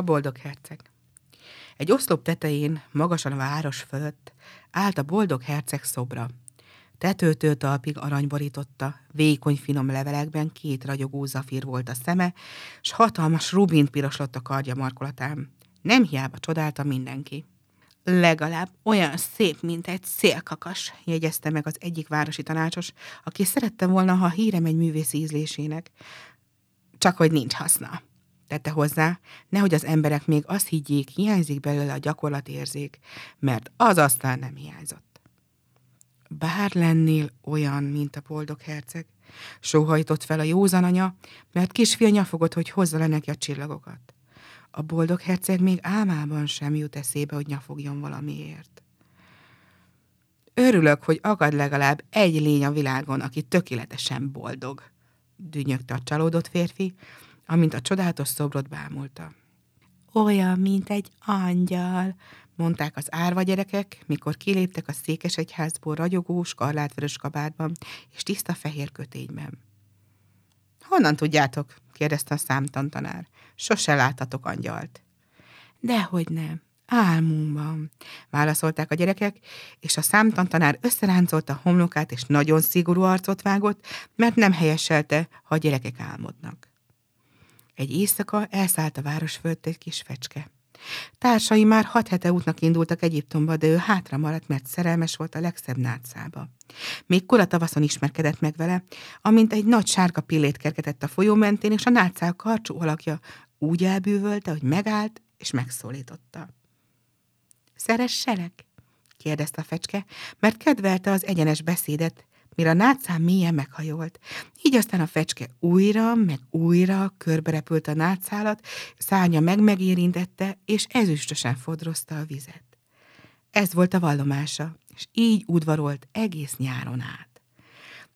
A boldog herceg. Egy oszlop tetején, magasan a város fölött állt a boldog herceg szobra. Tetőtől talpig arany borította, vékony finom levelekben két ragyogó zafír volt a szeme, s hatalmas rubint piroslott a kardja markolatán. Nem hiába csodálta mindenki. Legalább olyan szép, mint egy szélkakas, jegyezte meg az egyik városi tanácsos, aki szerette volna, ha hírem egy művész ízlésének. Csak hogy nincs haszna tette hozzá, nehogy az emberek még azt higgyék, hiányzik belőle a gyakorlatérzék, mert az aztán nem hiányzott. Bár lennél olyan, mint a boldog herceg, sóhajtott fel a józan anya, mert kisfia nyafogott, hogy hozza le neki a csillagokat. A boldog herceg még álmában sem jut eszébe, hogy nyafogjon valamiért. Örülök, hogy akad legalább egy lény a világon, aki tökéletesen boldog, dünnyögte a csalódott férfi, amint a csodálatos szobrot bámulta. Olyan, mint egy angyal, mondták az árva gyerekek, mikor kiléptek a székesegyházból ragyogó, skarlátvörös kabátban és tiszta fehér kötényben. Honnan tudjátok? kérdezte a számtantanár. Sose láttatok angyalt. Dehogy nem. Álmunkban, válaszolták a gyerekek, és a számtantanár összeráncolta a homlokát, és nagyon szigorú arcot vágott, mert nem helyeselte, ha a gyerekek álmodnak. Egy éjszaka elszállt a város fölött egy kis fecske. Társai már hat hete útnak indultak Egyiptomba, de ő hátra maradt, mert szerelmes volt a legszebb nátszába. Még kora tavaszon ismerkedett meg vele, amint egy nagy sárga pillét kergetett a folyó mentén, és a nátszá karcsú alakja úgy elbűvölte, hogy megállt és megszólította. Szeresselek? kérdezte a fecske, mert kedvelte az egyenes beszédet, mire a nátszám mélyen meghajolt. Így aztán a fecske újra, meg újra körberepült a nátszálat, szárnya meg megérintette, és ezüstösen fodrozta a vizet. Ez volt a vallomása, és így udvarolt egész nyáron át.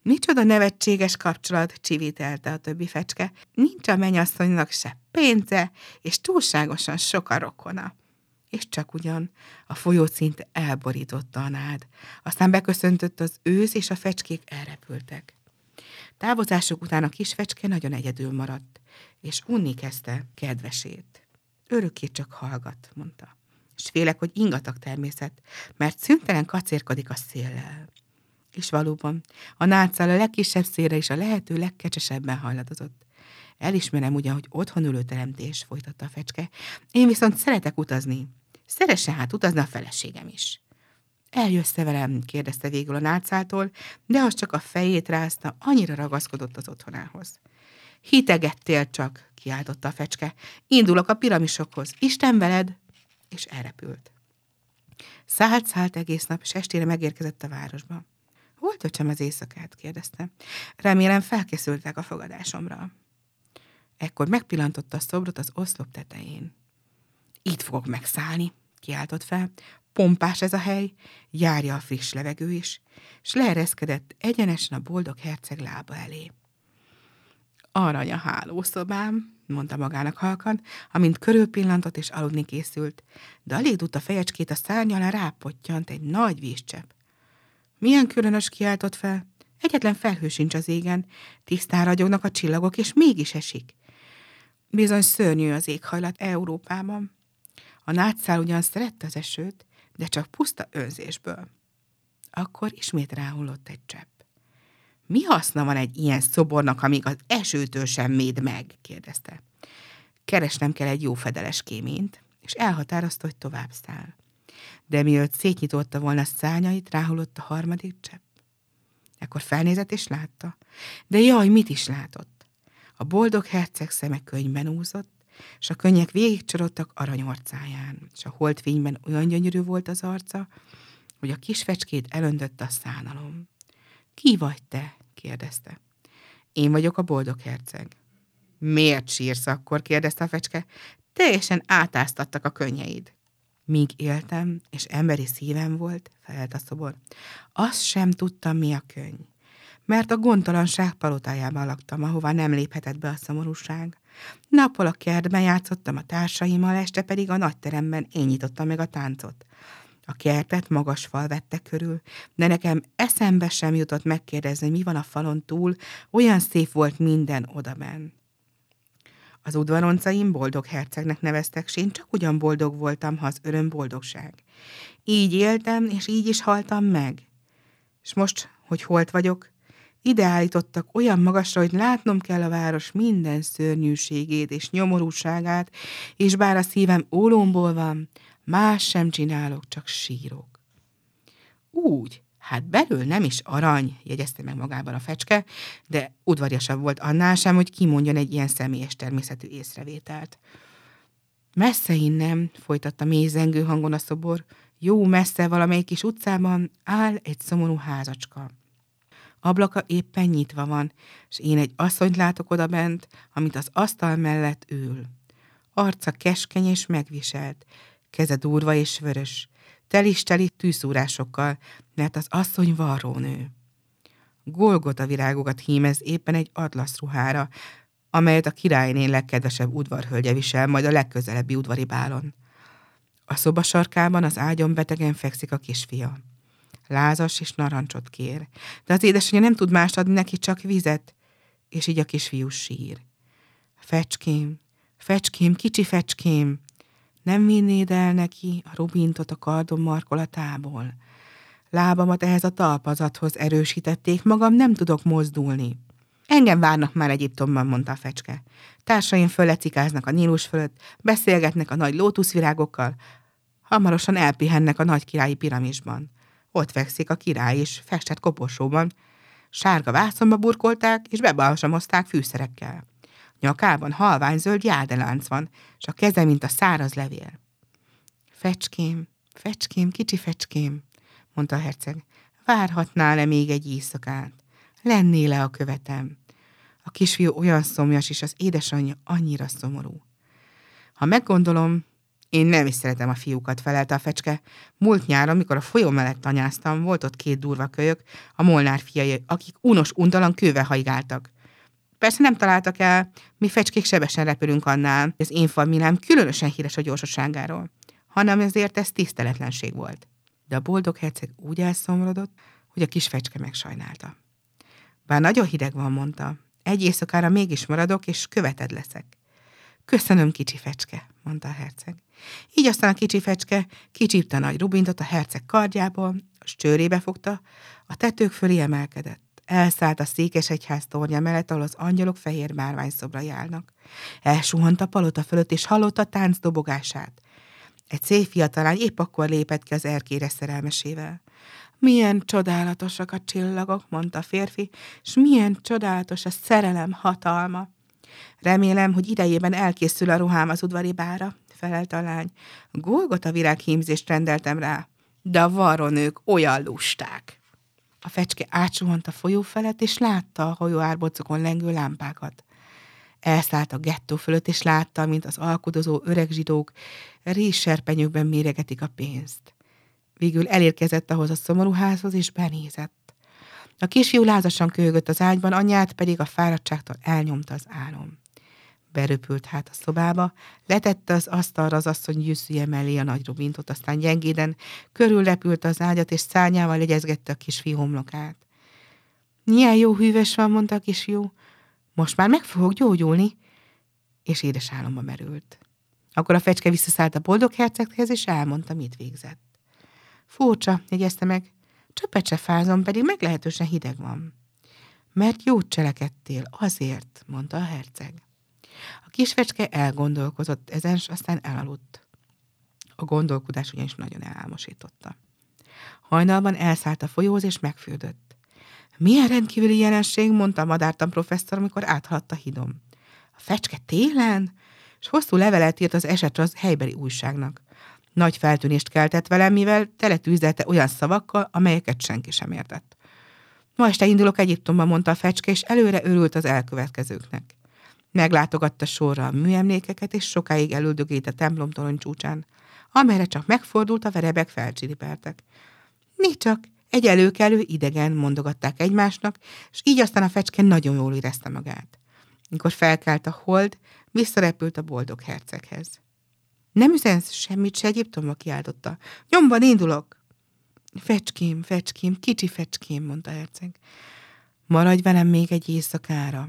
Micsoda nevetséges kapcsolat, csivítelte a többi fecske. Nincs a mennyasszonynak se pénze, és túlságosan sok a rokona és csak ugyan a folyót szinte elborította a nád. Aztán beköszöntött az ősz, és a fecskék elrepültek. Távozások után a kis fecske nagyon egyedül maradt, és unni kezdte kedvesét. Örökké csak hallgat, mondta. És félek, hogy ingatag természet, mert szüntelen kacérkodik a széllel. És valóban, a nátszál a legkisebb szélre is a lehető legkecsesebben hajladozott. Elismerem ugyan, hogy otthon ülő teremtés, folytatta a fecske. Én viszont szeretek utazni, Szeresse hát utazni a feleségem is. Eljössz velem? kérdezte végül a nátszától, de az csak a fejét rázta, annyira ragaszkodott az otthonához. Hitegettél csak, kiáltotta a fecske. Indulok a piramisokhoz. Isten veled! És elrepült. Szállt, szállt egész nap, és estére megérkezett a városba. Hol töltsem az éjszakát? kérdezte. Remélem felkészültek a fogadásomra. Ekkor megpillantotta a szobrot az oszlop tetején. Itt fogok megszállni, kiáltott fel. Pompás ez a hely, járja a friss levegő is, és leereszkedett egyenesen a boldog herceg lába elé. Arany a hálószobám, mondta magának halkan, amint körülpillantott és aludni készült, de alig tudta fejecskét a szárny alá rápottyant egy nagy vízcsepp. Milyen különös kiáltott fel? Egyetlen felhő sincs az égen, tisztán ragyognak a csillagok, és mégis esik. Bizony szörnyű az éghajlat Európában. A nátszál ugyan szerette az esőt, de csak puszta önzésből. Akkor ismét ráhullott egy csepp. Mi haszna van egy ilyen szobornak, amíg az esőtől sem méd meg? kérdezte. Keresnem kell egy jó fedeles kéményt, és elhatározta, hogy tovább száll. De mielőtt szétnyitotta volna szányait, ráhullott a harmadik csepp. Ekkor felnézett és látta. De jaj, mit is látott? A boldog herceg szeme könyvben úzott, és a könnyek végigcsorodtak aranyorcáján, és a holdfényben olyan gyönyörű volt az arca, hogy a kis fecskét elöntötte a szánalom. Ki vagy te? kérdezte. Én vagyok a boldog herceg. Miért sírsz akkor? kérdezte a fecske. Teljesen átáztattak a könnyeid. Míg éltem, és emberi szívem volt, felelt a szobor, azt sem tudtam, mi a könny. Mert a gondtalanság palotájában laktam, ahová nem léphetett be a szomorúság. Nappal a kertben játszottam a társaimmal, este pedig a nagyteremben én nyitottam meg a táncot. A kertet magas fal vette körül, de nekem eszembe sem jutott megkérdezni, mi van a falon túl, olyan szép volt minden odaben. Az udvaroncaim boldog hercegnek neveztek, s én csak ugyan boldog voltam, ha az öröm boldogság. Így éltem, és így is haltam meg. És most, hogy holt vagyok, ide olyan magasra, hogy látnom kell a város minden szörnyűségét és nyomorúságát, és bár a szívem ólomból van, más sem csinálok, csak sírok. Úgy, hát belül nem is arany, jegyezte meg magában a fecske, de udvariasabb volt annál sem, hogy kimondjon egy ilyen személyes természetű észrevételt. Messze innen, folytatta mézengő hangon a szobor, jó messze valamelyik kis utcában áll egy szomorú házacska. Ablaka éppen nyitva van, és én egy asszonyt látok oda bent, amit az asztal mellett ül. Arca keskeny és megviselt, keze durva és vörös, telis-teli tűszúrásokkal, mert az asszony varrónő. Golgota virágokat hímez éppen egy atlaszruhára, amelyet a királyné legkedvesebb udvarhölgye visel majd a legközelebbi udvari bálon. A szoba sarkában az ágyon betegen fekszik a kisfia. Lázas és narancsot kér, de az édesanyja nem tud mást adni neki, csak vizet, és így a kisfiú sír. Fecském, fecském, kicsi fecském, nem vinnéd el neki a rubintot a kardom markolatából. Lábamat ehhez a talpazathoz erősítették, magam nem tudok mozdulni. Engem várnak már Egyiptomban, mondta a fecske. Társaim föllecikáznak a Nílus fölött, beszélgetnek a nagy lótuszvirágokkal, hamarosan elpihennek a nagy királyi piramisban. Ott fekszik a király is, festett koporsóban. Sárga vászonba burkolták, és bebalsamozták fűszerekkel. Nyakában halványzöld jádelánc van, és a keze, mint a száraz levél. Fecském, fecském, kicsi fecském, mondta a herceg. Várhatnál-e még egy éjszakát? Lennél le a követem. A kisfiú olyan szomjas, és az édesanyja annyira szomorú. Ha meggondolom, én nem is szeretem a fiúkat, felelte a fecske. Múlt nyáron, mikor a folyó mellett tanyáztam, volt ott két durva kölyök, a Molnár fiai, akik unos, untalan kővel haigáltak. Persze nem találtak el, mi fecskék sebesen repülünk annál, az én familám különösen híres a gyorsaságáról, hanem ezért ez tiszteletlenség volt. De a boldog herceg úgy elszomorodott, hogy a kis fecske megsajnálta. Bár nagyon hideg van, mondta, egy éjszakára mégis maradok, és követed leszek. Köszönöm, kicsi fecske, mondta a herceg. Így aztán a kicsi fecske kicsípte nagy rubintot a herceg kardjából, a csőrébe fogta, a tetők fölé emelkedett. Elszállt a székesegyház tornya mellett, ahol az angyalok fehér márványszobrai állnak. Elsuhant a palota fölött, és hallotta a tánc dobogását. Egy szép fiatalány épp akkor lépett ki az erkére szerelmesével. Milyen csodálatosak a csillagok, mondta a férfi, és milyen csodálatos a szerelem hatalma. Remélem, hogy idejében elkészül a ruhám az udvari bára, felelt a lány. Golgot a virághímzést rendeltem rá, de a varronők olyan lusták. A fecske átsuhant a folyó felett, és látta a hajó árbocokon lengő lámpákat. Elszállt a gettó fölött, és látta, mint az alkudozó öreg zsidók rézserpenyőkben méregetik a pénzt. Végül elérkezett ahhoz a szomorú házhoz, és benézett. A kisfiú lázasan köhögött az ágyban, anyját pedig a fáradtságtól elnyomta az álom. Beröpült hát a szobába, letette az asztalra az asszony gyűszűje mellé a nagy rubintot, aztán gyengéden körülrepült az ágyat, és szárnyával legyezgette a kisfiú homlokát. Milyen jó hűves van, mondta a kisfiú. Most már meg fogok gyógyulni. És édes álomba merült. Akkor a fecske visszaszállt a boldog herceghez, és elmondta, mit végzett. Furcsa, jegyezte meg. Csöppet se fázom, pedig meglehetősen hideg van. Mert jót cselekedtél, azért, mondta a herceg. A kisfecske elgondolkozott ezen, és aztán elaludt. A gondolkodás ugyanis nagyon elálmosította. Hajnalban elszállt a folyóhoz, és megfürdött. Milyen rendkívüli jelenség, mondta a madártan professzor, amikor áthaladt a hidom. A fecske télen? És hosszú levelet írt az esetre az helybeli újságnak. Nagy feltűnést keltett velem, mivel teletűzelte olyan szavakkal, amelyeket senki sem értett. Ma este indulok Egyiptomba, mondta a fecske, és előre örült az elkövetkezőknek. Meglátogatta sorra a műemlékeket, és sokáig elüldögét a templom torony csúcsán, amelyre csak megfordult, a verebek felcsiripeltek. Mi csak, egy előkelő idegen, mondogatták egymásnak, és így aztán a fecske nagyon jól érezte magát. Mikor felkelt a hold, visszarepült a boldog herceghez. Nem üzensz semmit se Egyiptomba, kiáltotta. Nyomban indulok! Fecském, fecském, kicsi fecském, mondta herceg. Maradj velem még egy éjszakára.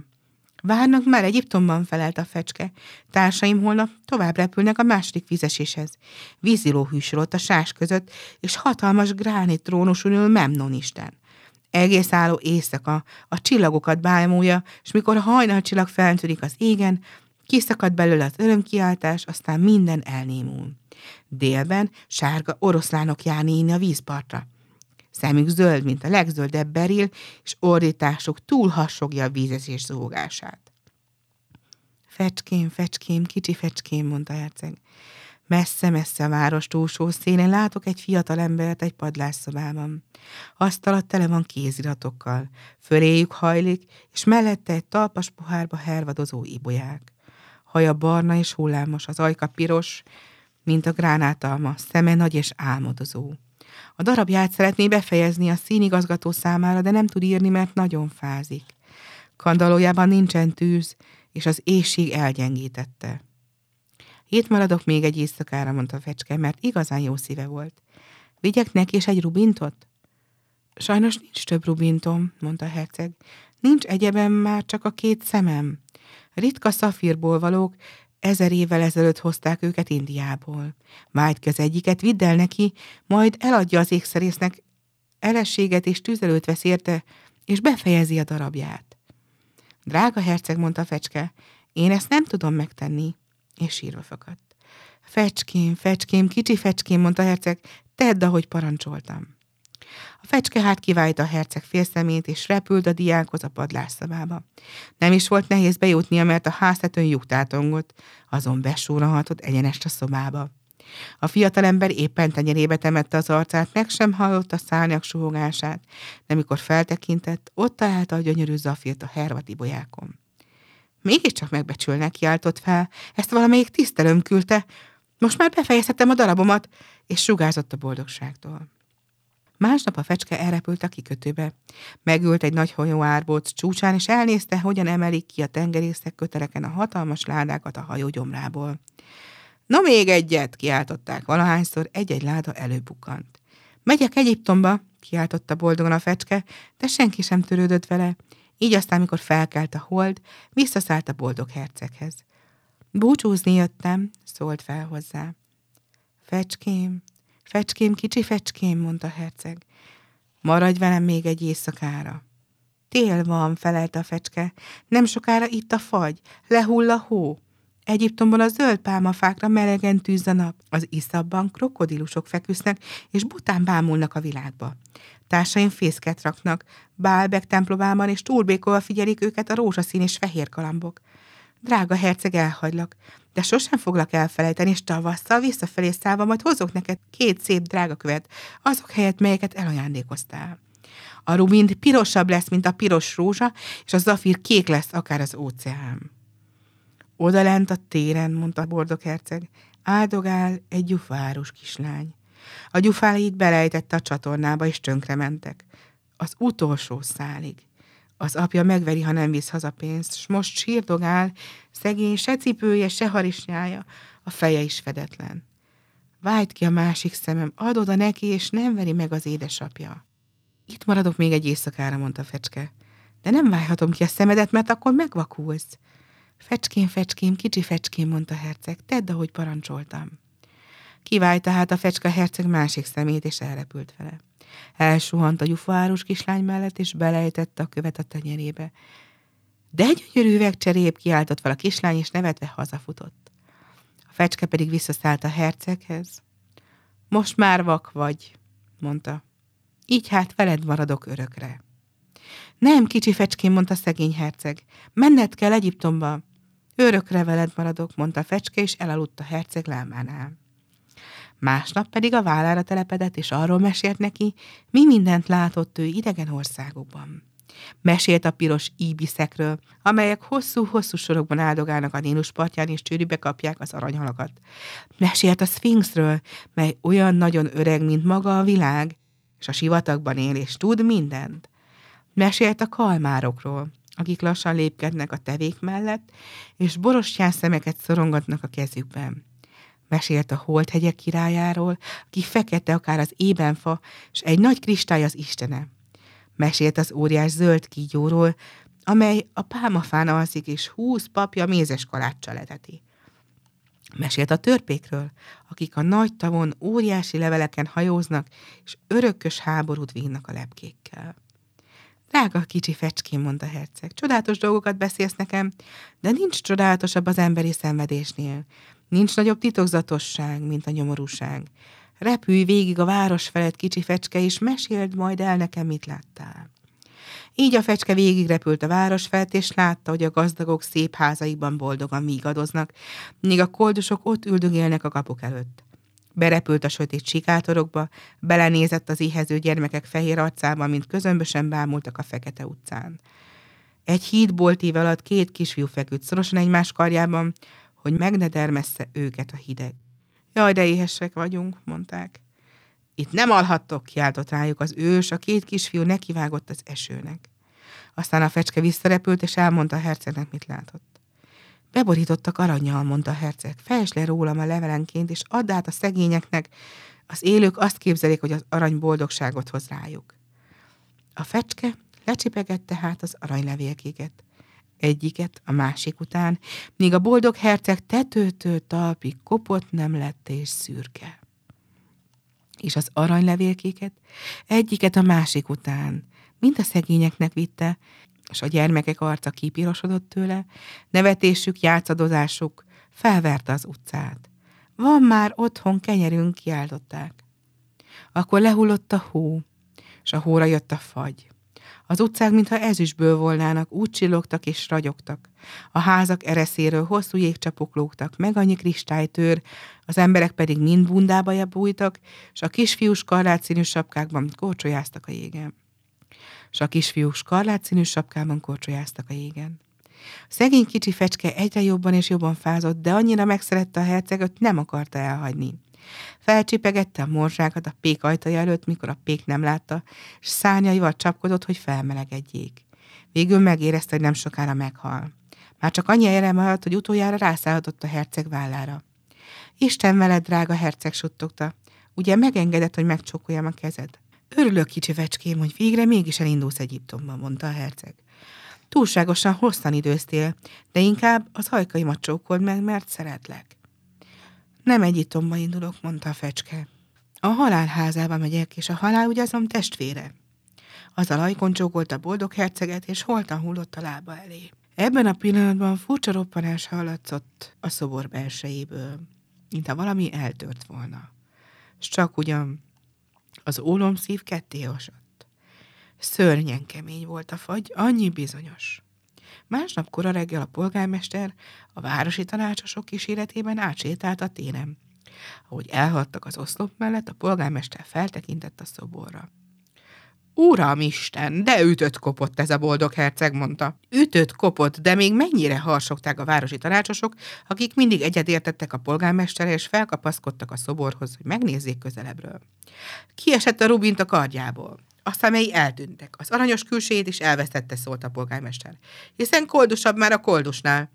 Várnak már Egyiptomban, felelt a fecske. Társaim holnap tovább repülnek a második vízeséshez. Víziló hűsor a sás között, és hatalmas gránit trónuson ül Memnon isten. Egész álló éjszaka a csillagokat bámulja, és mikor a hajnalcsillag feltűnik az égen, kiszakad belőle az örömkiáltás, aztán minden elnémul. Délben sárga oroszlánok járni a vízpartra. Szemük zöld, mint a legzöldebb beril, és ordításuk túl hassogja a vízezés zúgását. Fecském, fecském, kicsi fecském, mondta herceg. Messze-messze a város túlsó szénén látok egy fiatal embert egy padlásszobában. Asztala tele van kéziratokkal, föléjük hajlik, és mellette egy talpas pohárba hervadozó ibolyák. Haja barna és hullámos, az ajka piros, mint a gránátalma, szeme nagy és álmodozó. A darabját szeretné befejezni a színigazgató számára, de nem tud írni, mert nagyon fázik. Kandalójában nincsen tűz, és az éjség elgyengítette. Itt maradok még egy éjszakára, mondta fecske, mert igazán jó szíve volt. Vigyek neki és egy rubintot? Sajnos nincs több rubintom, mondta a herceg. Nincs egyebem már csak a két szemem. Ritka szafírból valók, ezer évvel ezelőtt hozták őket Indiából. Vágy az egyiket, vidd el neki, majd eladja az ékszerésznek elességet és tüzelőt vesz érte, és befejezi a darabját. Drága herceg, mondta fecske, én ezt nem tudom megtenni, és sírva fakadt. Fecském, fecském, kicsi fecském, mondta herceg, tedd, ahogy parancsoltam. A fecske hát kivált a herceg félszemét, és repült a diákhoz a padlásszabába. Nem is volt nehéz bejutnia, mert a háztetőn lyuk tátongott, azon besúrhatott egyenest a szobába. A fiatalember éppen tenyerébe temette az arcát, meg sem hallotta szárnyak suhogását, de mikor feltekintett, ott találta a gyönyörű zafirt a hervati bolyákon. Mégiscsak megbecsülnek, kiáltott fel, ezt valamelyik tisztelőm küldte, most már befejezhetem a darabomat, és sugárzott a boldogságtól. Másnap a fecske elrepült a kikötőbe. Megült egy nagy hajó árbóc csúcsán, és elnézte, hogyan emelik ki a tengerészek köteleken a hatalmas ládákat a hajó gyomrából. No még egyet, kiáltották valahányszor, egy-egy láda előbukkant. Megyek Egyiptomba, kiáltotta boldogan a fecske, de senki sem törődött vele. Így aztán, mikor felkelt a hold, visszaszállt a boldog herceghez. Búcsúzni jöttem, szólt fel hozzá. Fecském, Fecském, kicsi fecském, mondta herceg. Maradj velem még egy éjszakára. Tél van, felelte a fecske. Nem sokára itt a fagy, lehull a hó. Egyiptomban a zöld pálmafákra melegen tűz a nap. Az iszabban krokodilusok feküsznek, és bután bámulnak a világba. Társaim fészket raknak, Bálbek templomában és túlbékolva figyelik őket a rózsaszín és fehér kalambok. Drága herceg, elhagylak de sosem foglak elfelejteni, és tavasszal visszafelé szállva majd hozok neked két szép drága követ, azok helyett, melyeket elajándékoztál. A rubind pirosabb lesz, mint a piros rózsa, és a zafír kék lesz, akár az óceán. Oda lent a téren, mondta a boldog herceg, áldogál egy gyufárus kislány. A gyufáit belejtette a csatornába, és mentek. Az utolsó szálig. Az apja megveri, ha nem visz haza pénzt, s most sírdogál, szegény se cipője, se harisnyája, a feje is fedetlen. Vájt ki a másik szemem, ad oda neki, és nem veri meg az édesapja. Itt maradok még egy éjszakára, mondta fecske. De nem vájhatom ki a szemedet, mert akkor megvakulsz. Fecském, fecském, kicsi fecském, mondta herceg, tedd, ahogy parancsoltam. Kivált tehát a fecske herceg másik szemét, és elrepült vele. Elsuhant a gyufárus kislány mellett, és belejtette a követ a tenyerébe. De gyönyörű üvegcserép kiáltott fel a kislány, és nevetve hazafutott. A fecske pedig visszaszállt a herceghez. Most már vak vagy, mondta. Így hát veled maradok örökre. Nem, kicsi fecském, mondta szegény herceg. Menned kell Egyiptomba. Örökre veled maradok, mondta a fecske, és elaludt a herceg lámánál. Másnap pedig a vállára telepedett, és arról mesélt neki, mi mindent látott ő idegen országokban. Mesélt a piros íbiszekről, amelyek hosszú-hosszú sorokban áldogálnak a Nílus partján, és csőribe kapják az aranyhalakat. Mesélt a Sphinxről, mely olyan nagyon öreg, mint maga a világ, és a sivatagban él, és tud mindent. Mesélt a kalmárokról, akik lassan lépkednek a tevék mellett, és borostyán szemeket szorongatnak a kezükben. Mesélt a holdhegyek királyáról, aki fekete akár az ébenfa, és egy nagy kristály az istene. Mesélt az óriás zöld kígyóról, amely a pálmafán alszik, és húsz papja mézes kaláccsal eteti. Mesélt a törpékről, akik a nagy tavon óriási leveleken hajóznak, és örökös háborút vívnak a lepkékkel. Drága kicsi fecském, mondta herceg, csodálatos dolgokat beszélsz nekem, de nincs csodálatosabb az emberi szenvedésnél. Nincs nagyobb titokzatosság, mint a nyomorúság. Repülj végig a város felett, kicsi fecske, és meséld majd el nekem, mit láttál. Így a fecske végigrepült a város felett, és látta, hogy a gazdagok szép házaiban boldogan mígadoznak, míg a koldusok ott üldögélnek a kapuk előtt. Berepült a sötét sikátorokba, belenézett az éhező gyermekek fehér arcába, mint közömbösen bámultak a fekete utcán. Egy hídboltív alatt két kisfiú feküdt szorosan egymás karjában, hogy meg ne dermessze őket a hideg. Jaj, de éhesek vagyunk, mondták. Itt nem alhattok, kiáltott rájuk az ős, a két kisfiú nekivágott az esőnek. Aztán a fecske visszarepült, és elmondta a hercegnek, mit látott. Beborítottak aranyjal, mondta a herceg. Fejtsd le rólam a levelenként, és add át a szegényeknek. Az élők azt képzelik, hogy az arany boldogságot hoz rájuk. A fecske lecsipegette hát az aranylevélkéket. Egyiket a másik után, míg a boldog herceg tetőtől talpig kopott nem lett és szürke és az aranylevélkéket egyiket a másik után, mind a szegényeknek vitte, és a gyermekek arca kipirosodott tőle, nevetésük, játszadozásuk felverte az utcát. Van már otthon kenyerünk, kiáltották. Akkor lehullott a hó, és a hóra jött a fagy. Az utcák, mintha ezüstből volnának, úgy csillogtak és ragyogtak. A házak ereszéről hosszú jégcsapok lógtak, meg annyi kristálytőr, az emberek pedig mind bundába bújtak, és a kisfiú színű sapkákban korcsolyáztak a jégen. És a kisfiú színű sapkában korcsolyáztak a jégen. A szegény kicsi fecske egyre jobban és jobban fázott, de annyira megszerette a herceget, nem akarta elhagyni. Felcsipegette a morzsákat a pék ajtaja előtt, mikor a pék nem látta, és szárnyaival csapkodott, hogy felmelegedjék. Végül megérezte, hogy nem sokára meghal. Már csak annyi erre maradt, hogy utoljára rászállhatott a herceg vállára. Isten veled, drága herceg, suttogta. Ugye megengedett, hogy megcsókoljam a kezed? Örülök, kicsi vecském, hogy végre mégis elindulsz Egyiptomba, mondta a herceg. Túlságosan hosszan időztél, de inkább az hajkaimat csókold meg, mert szeretlek. Nem Egyiptomba indulok, mondta a fecske. A halál házába megyek, és a halál ugyazom testvére. Az a lajkon csókolt a boldog herceget, és holtan hullott a lába elé. Ebben a pillanatban furcsa roppanás hallatszott a szobor belsejéből, mintha valami eltört volna. S csak ugyan az ólomszív ketté hasadt. Szörnyen kemény volt a fagy, annyi bizonyos. Másnap kora reggel a polgármester a városi tanácsosok kíséretében átsétált a téren. Ahogy elhattak az oszlop mellett, a polgármester feltekintett a szoborra. Uram Isten, de ütött kopott ez a boldog herceg, mondta. Ütött kopott, de még mennyire harsogták a városi tanácsosok, akik mindig egyedértettek a polgármestere, és felkapaszkodtak a szoborhoz, hogy megnézzék közelebbről. Kiesett a rubint a kardjából. A szemei eltűntek. Az aranyos külsejét is elvesztette, szólt a polgármester. Hiszen koldusabb már a koldusnál.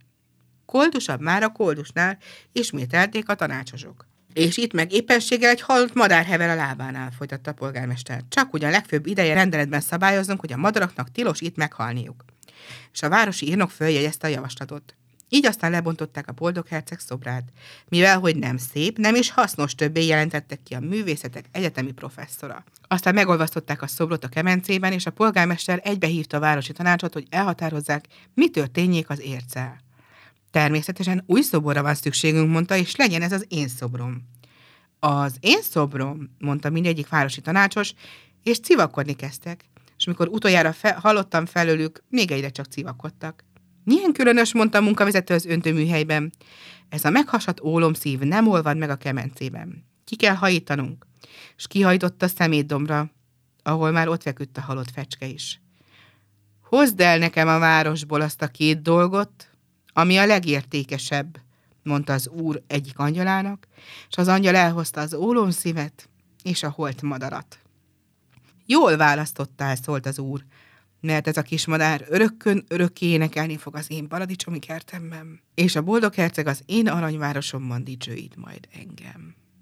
Koldusabb már a koldusnál, ismételték a tanácsosok. És itt meg éppenséggel egy halott madár hevel a lábánál, folytatta a polgármester. Csak ugyan legfőbb ideje rendeletben szabályozunk, hogy a madaraknak tilos itt meghalniuk. És a városi írnok följegyezte a javaslatot. Így aztán lebontották a boldog herceg szobrát, mivel hogy nem szép, nem is hasznos többé jelentettek ki a művészetek egyetemi professzora. Aztán megolvasztották a szobrot a kemencében, és a polgármester egybehívta a városi tanácsot, hogy elhatározzák, mi történjék az ércel. Természetesen új szoborra van szükségünk, mondta, és legyen ez az én szobrom. Az én szobrom, mondta mindegyik városi tanácsos, és civakodni kezdtek. És mikor utoljára fe- hallottam felőlük, még egyre csak civakodtak. Milyen különös, mondta a munkavezető az öntőműhelyben. Ez a meghasadt ólomszív nem olvad meg a kemencében. Ki kell hajítanunk. És kihajtott a szemétdomra, ahol már ott feküdt a halott fecske is. Hozd el nekem a városból azt a két dolgot, ami a legértékesebb, mondta az úr egyik angyalának, és az angyal elhozta az ólomszívet és a holt madarat. Jól választottál, szólt az úr, mert ez a kis madár örökkön örökké énekelni fog az én paradicsomi kertemben, és a boldog herceg az én aranyvárosomban dicsőít majd engem.